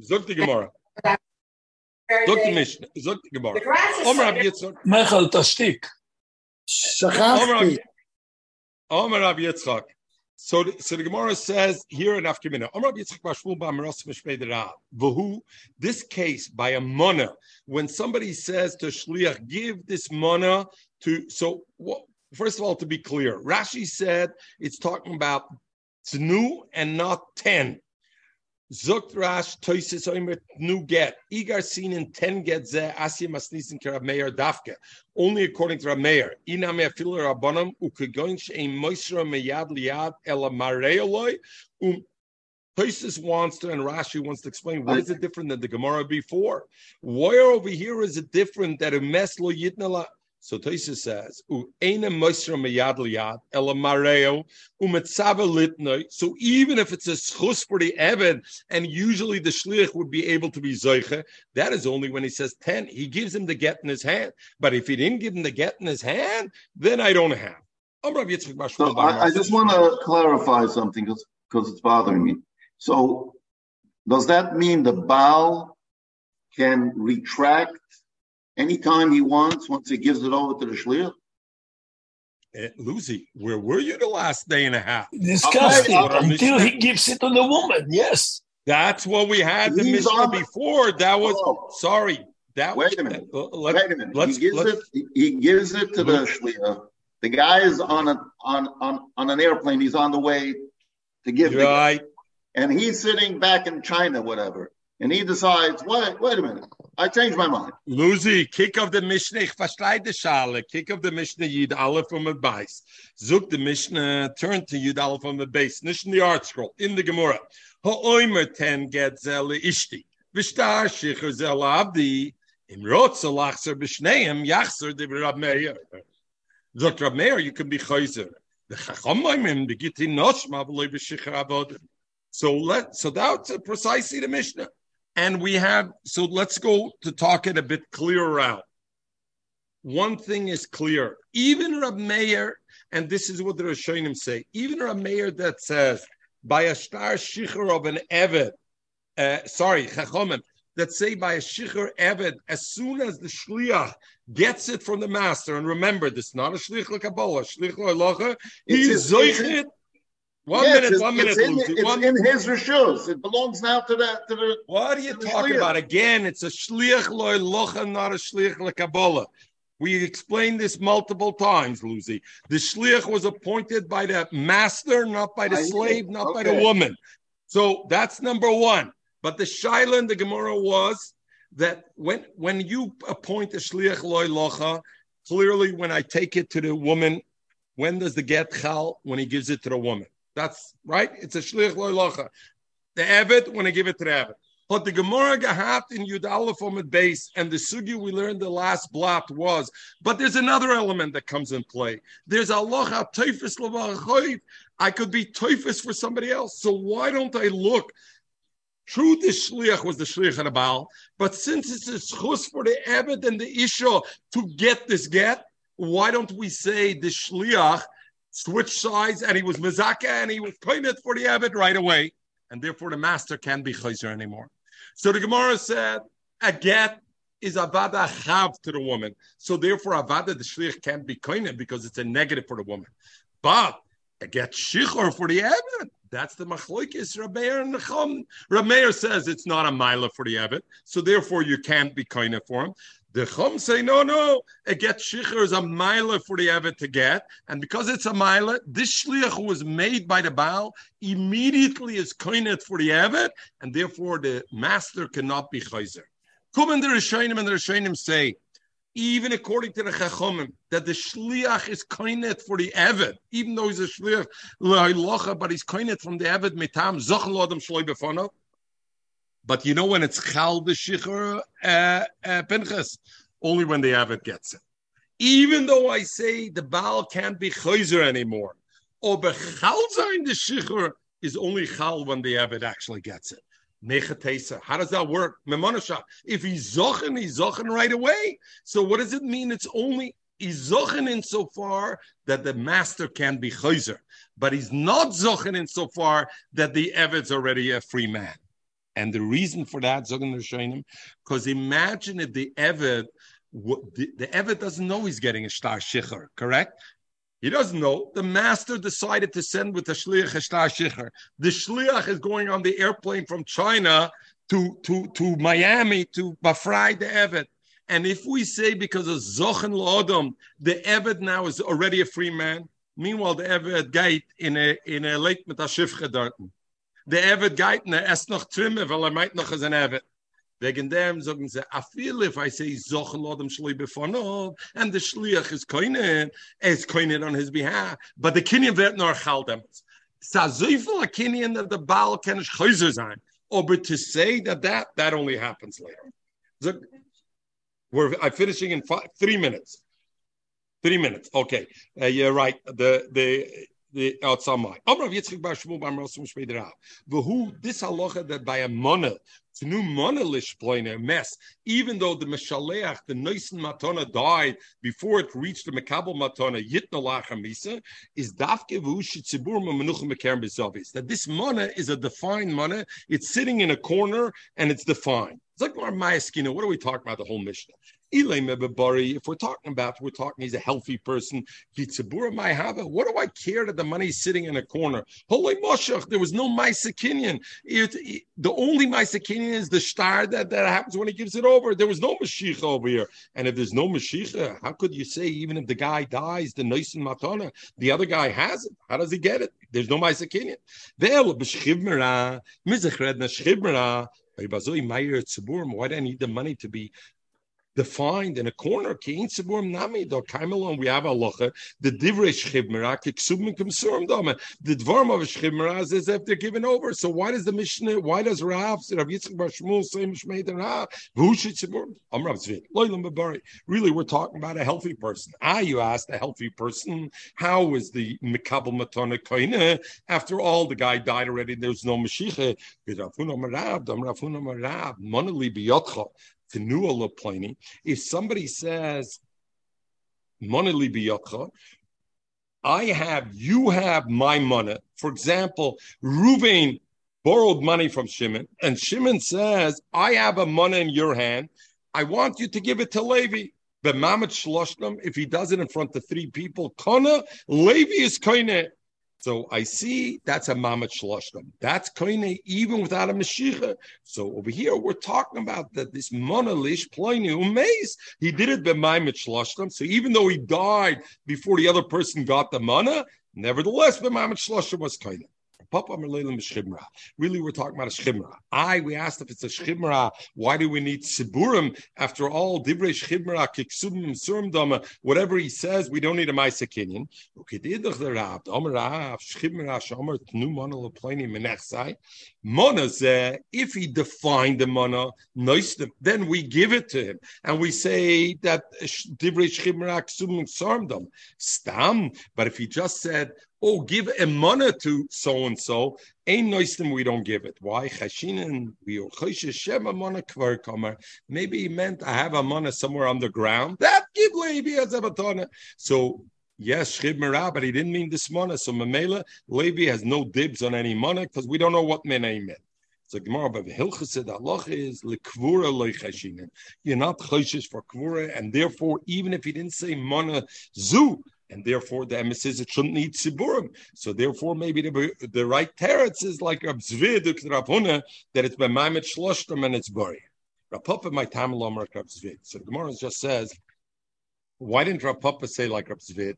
Zog die Gemara. Zog die Mishnah. Zog die Gemara. Omer Rabbi Yitzchak. Michael, Tashtik. Shachafti. Omer Rabbi Yitzchak. So, so the Gemara says here in after minute, Omer Yitzchak Mashmul Ba'amaras Mishpedera, Vahu, this case by a mona, when somebody says to Shliach, give this mona to, so what, first of all, to be clear, Rashi said it's talking about tenu and not ten. Zukt Rash Toisis Oimer Tnu get. Igar seen in ten get ze Asya Masnisin Kerav Meir Dafke. Only according to Rav Meir. Ina me afilu Rabbanim ukegoin she'em moisra meyad liyad ela mareoloi um Toisis wants to, and Rashi wants to explain what is it different than the Gemara before? Why over here is it different that a mes lo yitnala? So Toisis says, "U ena moisra meyad liyad ela mareo umetzava litnoi." So even if it's a schus for the Evan, and usually the shliach would be able to be zoiche, that is only when he says ten. He gives him the get in his hand. But if he didn't give him the get in his hand, then I don't have. Amar Rav Yitzchak Bar So I, I just want to clarify something because it's bothering me. So does that mean the Baal can retract anytime he wants once he gives it over to the Shliach? Eh, Lucy, where were you the last day and a half? Discussed Okay, uh, until he gives it to the woman. Yes. That's what we had the He's Mishnah on before. That was Oh. sorry. That Wait a minute. uh, let- Wait a minute. let's- he gives let's- it. He gives it to the Shliach. The guy is on a on on on an airplane. He's on the way to give the right. and he's sitting back in China, whatever. And he decides, wait, wait a minute, I changed my mind. Lucy, kick of the Mishnah, ich verstehe die Schale, kick of the Mishnah, Yid Aleph from the base. Zug the Mishnah, turn to Yid Aleph from the base, nicht in the ArtScroll, in the Gemara. Ha'oimer ten get zele ishti, v'shtar shicher zele abdi, im rotze lachzer b'shneim, yachzer de Rab Meir. Zog Rab Meir, you can be chayzer. The chachomoimim, the giti noshma, v'loi b'shicher avodim. So let, so that's precisely the Mishnah. And we have, so let's go to talk it a bit clearer out. One thing is clear. Even Rab Meir, and this is what the Rishonim say, even Rab Meir that says, by a star shicher of an Eved, uh, sorry, Chachomim, that say by a shicher Eved, as soon as the Shliach gets it from the master, and remember, this is not a Shlich Kabbalah, Shlich Loilacha, he's Zoichet. One Yes, minute, it's, one minute, it's in, Lucy, it's one- in his rishus. It belongs now to the to the. What are you talking shliach. about? Again, it's a shliach loy locha, not a shliach lekabbalah. We explained this multiple times, Lucy. The shliach was appointed by the master, not by the I- slave, not by the woman. So that's number one. But the shaila in the Gemara was that when when you appoint a shliach loy locha, clearly when I take it to the woman, when does the get chal? When he gives it to the woman. That's right. It's a shliach loy locha. The Eved when I give it to the Eved. But the Gemara Gahat in Yud Aleph the base, and the sugi we learned the last blot was, but there's another element that comes in play. There's Allah teifus levachoiv. I could be teifus for somebody else. So why don't I look? True, the shliach was the shliach the Baal, but since it's a schus for the Eved and the Isha to get this get, why don't we say the shliach switched sides and he was mezaka and he was pointed for the Eved right away? and therefore the master can't be chayzer anymore. So the Gemara said a get is avada chav to the woman. So therefore avada the shlich can't be koine because it's a negative for the woman. But a get shichor for the Evid, that's the machloikis Rameir Necham. Rameir says it's not a mila for the Evid, so therefore you can't be koine for him. The Chum say, no, no, a get shicher is a mila for the Evet to get. And because it's a mila, this shliach who was made by the Baal immediately is koinet for the Evet, and therefore the master cannot be chayzer. Come in the Rishonim, and the Rishonim say, even according to the Chachomim, that the shliach is koinet for the Evet, even though he's a shliach but he's koinet from the Evet mitam zoch lodem shloi befono. But you know when it's chal the shicher uh, uh, pinchas, only when the avid gets it. Even though I say the baal can't be chayzer anymore, or bechal zayin the shicher is only chal when the avid actually gets it. Nechatesa. How does that work? Memonasha. If he's zochen, he's zochen right away. So what does it mean? It's only he's zochen insofar that the master can be chayzer, but he's not zochen insofar that the avid's already a free man. And the reason for that, because imagine if the Eved, the, the Eved doesn't know he's getting a star shicher, correct? He doesn't know. The master decided to send with the shliach a star shicher. The shliach is going on the airplane from China to, to, to Miami to befrei the Eved. And if we say because of Zochen Lodom, the Eved now is already a free man, meanwhile the Eved gate in a in a der Schiffche dorten. Der Eved geit ne es noch trimme, weil er meint noch as an Eved. Wegen dem sagen sie, I feel if I say Zochen Lodom Shli befonov, and the Shliach is koinen, is koinen on his behalf, but the Kenyan wird nor chaldem. Sa so viel a Kenyan that the Baal can chayzer sein. Or but to say that that, that only happens later. So, we're I'm finishing in five, three minutes. Three minutes. Okay, uh, you're right. The the the my. Amrav Yitzchak Bar Shmuel Bar Shmei. V'hu this halacha that by a mona to new monolish a mess. Even though the Meshaleach, the Noisen Matona died before it reached the Mekabel Matona Yitna Lachamisa, is Dafke Vushitsibur Menuchim Mekerm Bezavis. That this mana is a defined mana. It's sitting in a corner and it's defined. It's like our Mayaskina. What are we talking about? The whole Mishnah. If we're talking about, we're talking he's a healthy person. What do I care that the money's sitting in a corner? Holy Moshach, there was no Maisakinian. The only Maisakinian is the star that, that happens when he gives it over. There was no Mashiach over here. And if there's no Mashiach, how could you say, even if the guy dies, the Nisan Matana, the other guy has it? How does he get it? There's no Maisakinian. Why do I need the money to be defined in a corner. We have a locha. The divrei shchibmera kiksubim kimsurim dome. The dvarm of a is if they're given over. So why does the Mishnah? Why does Rav Rav Yitzchak Bar Shmuel say Mishmei the Rav? I'm Rav Tzvi. Loilam Really, we're talking about a healthy person. Ah, you asked a healthy person. How is the mikabel matona koine? After all, the guy died already. There's no mashiach. If somebody says, money I have, you have my money. For example, Ruvain borrowed money from Shimon, and Shimon says, I have a money in your hand. I want you to give it to Levi. But Mamet Shloshtam, if he does it in front of three people, Kana, Levi is Kaine. So I see that's a mamat shloshtam. That's koine even without a mashiach. So over here we're talking about that this monolish ploini umeis. He did it b'maimet shloshtam. So even though he died before the other person got the mana, nevertheless b'maimet shloshtam was koine. Really, we're talking about a shchimra. I, we asked if it's a shchimra, why do we need siburim? After all, divrei shchimra, kiksubim, surim dama, whatever he says, we don't need a maisa kinyan. Okay, didach the rab, omer rab, shchimra, shomer, tnu mana leplani menechsai. Mana if he defined the mana, then we give it to him. And we say that divrei shchimra, kiksubim, surim dama. Stam, but if he just said, oh, give a money to so and so. Ain't nice them we don't give it. Why? Maybe he meant I have a money somewhere underground. That give Levi as a. So yes, Shchib but he didn't mean this money. So Mamela, Levi has no dibs on any money because we don't know what men he meant. So Gemara, but Hilchah said Allah is lekvura loichashinen. You're not chayshish for kvura, and therefore, even if he didn't say mana zu, and therefore the emes says it shouldn't need siburim. So therefore, maybe the, the right teretz is like Rab Zvid that it's by Maimet Shloshtem and it's buri. Rapapa my tamalom like Rab Zvid. So the Gemara just says, why didn't Rapapa say like Rab Zvid?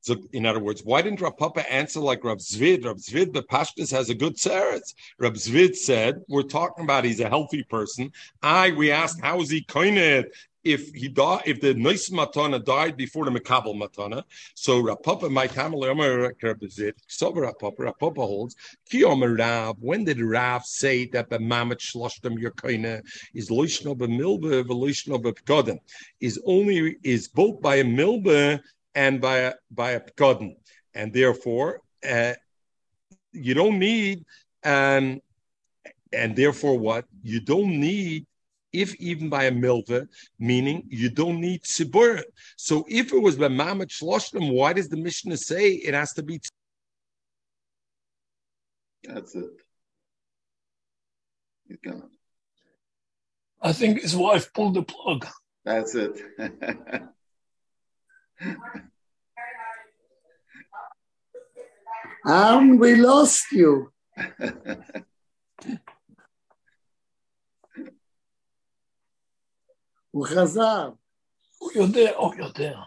So, in other words, why didn't Rav Papa answer like Rav Zvid? Rav Zvid, the Pashtus has a good seretz. Rav Zvid said, we're talking about he's a healthy person. I, we asked, how is he koined? If he died, if the nice matana died before the makabel matana, so Rapapa my so Rapapa, Rapapa holds, Ki Rav, when did Rav say that the Mamet Shloshtem Yakoina is Loishno b'milbe, v'loishno b'pkodim, is only, is both by a milbe and by a, by a pkodim. And therefore, uh, you don't need, um, and therefore what? You don't need if even by a milva, meaning you don't need tzibur. So if it was by Mamet Shloshtem, why does the Mishnah say it has to be? That's it. He's gone. I think his wife pulled the plug. That's it. Aaron, we lost you. חזר. הוא יודע, הוא יודע.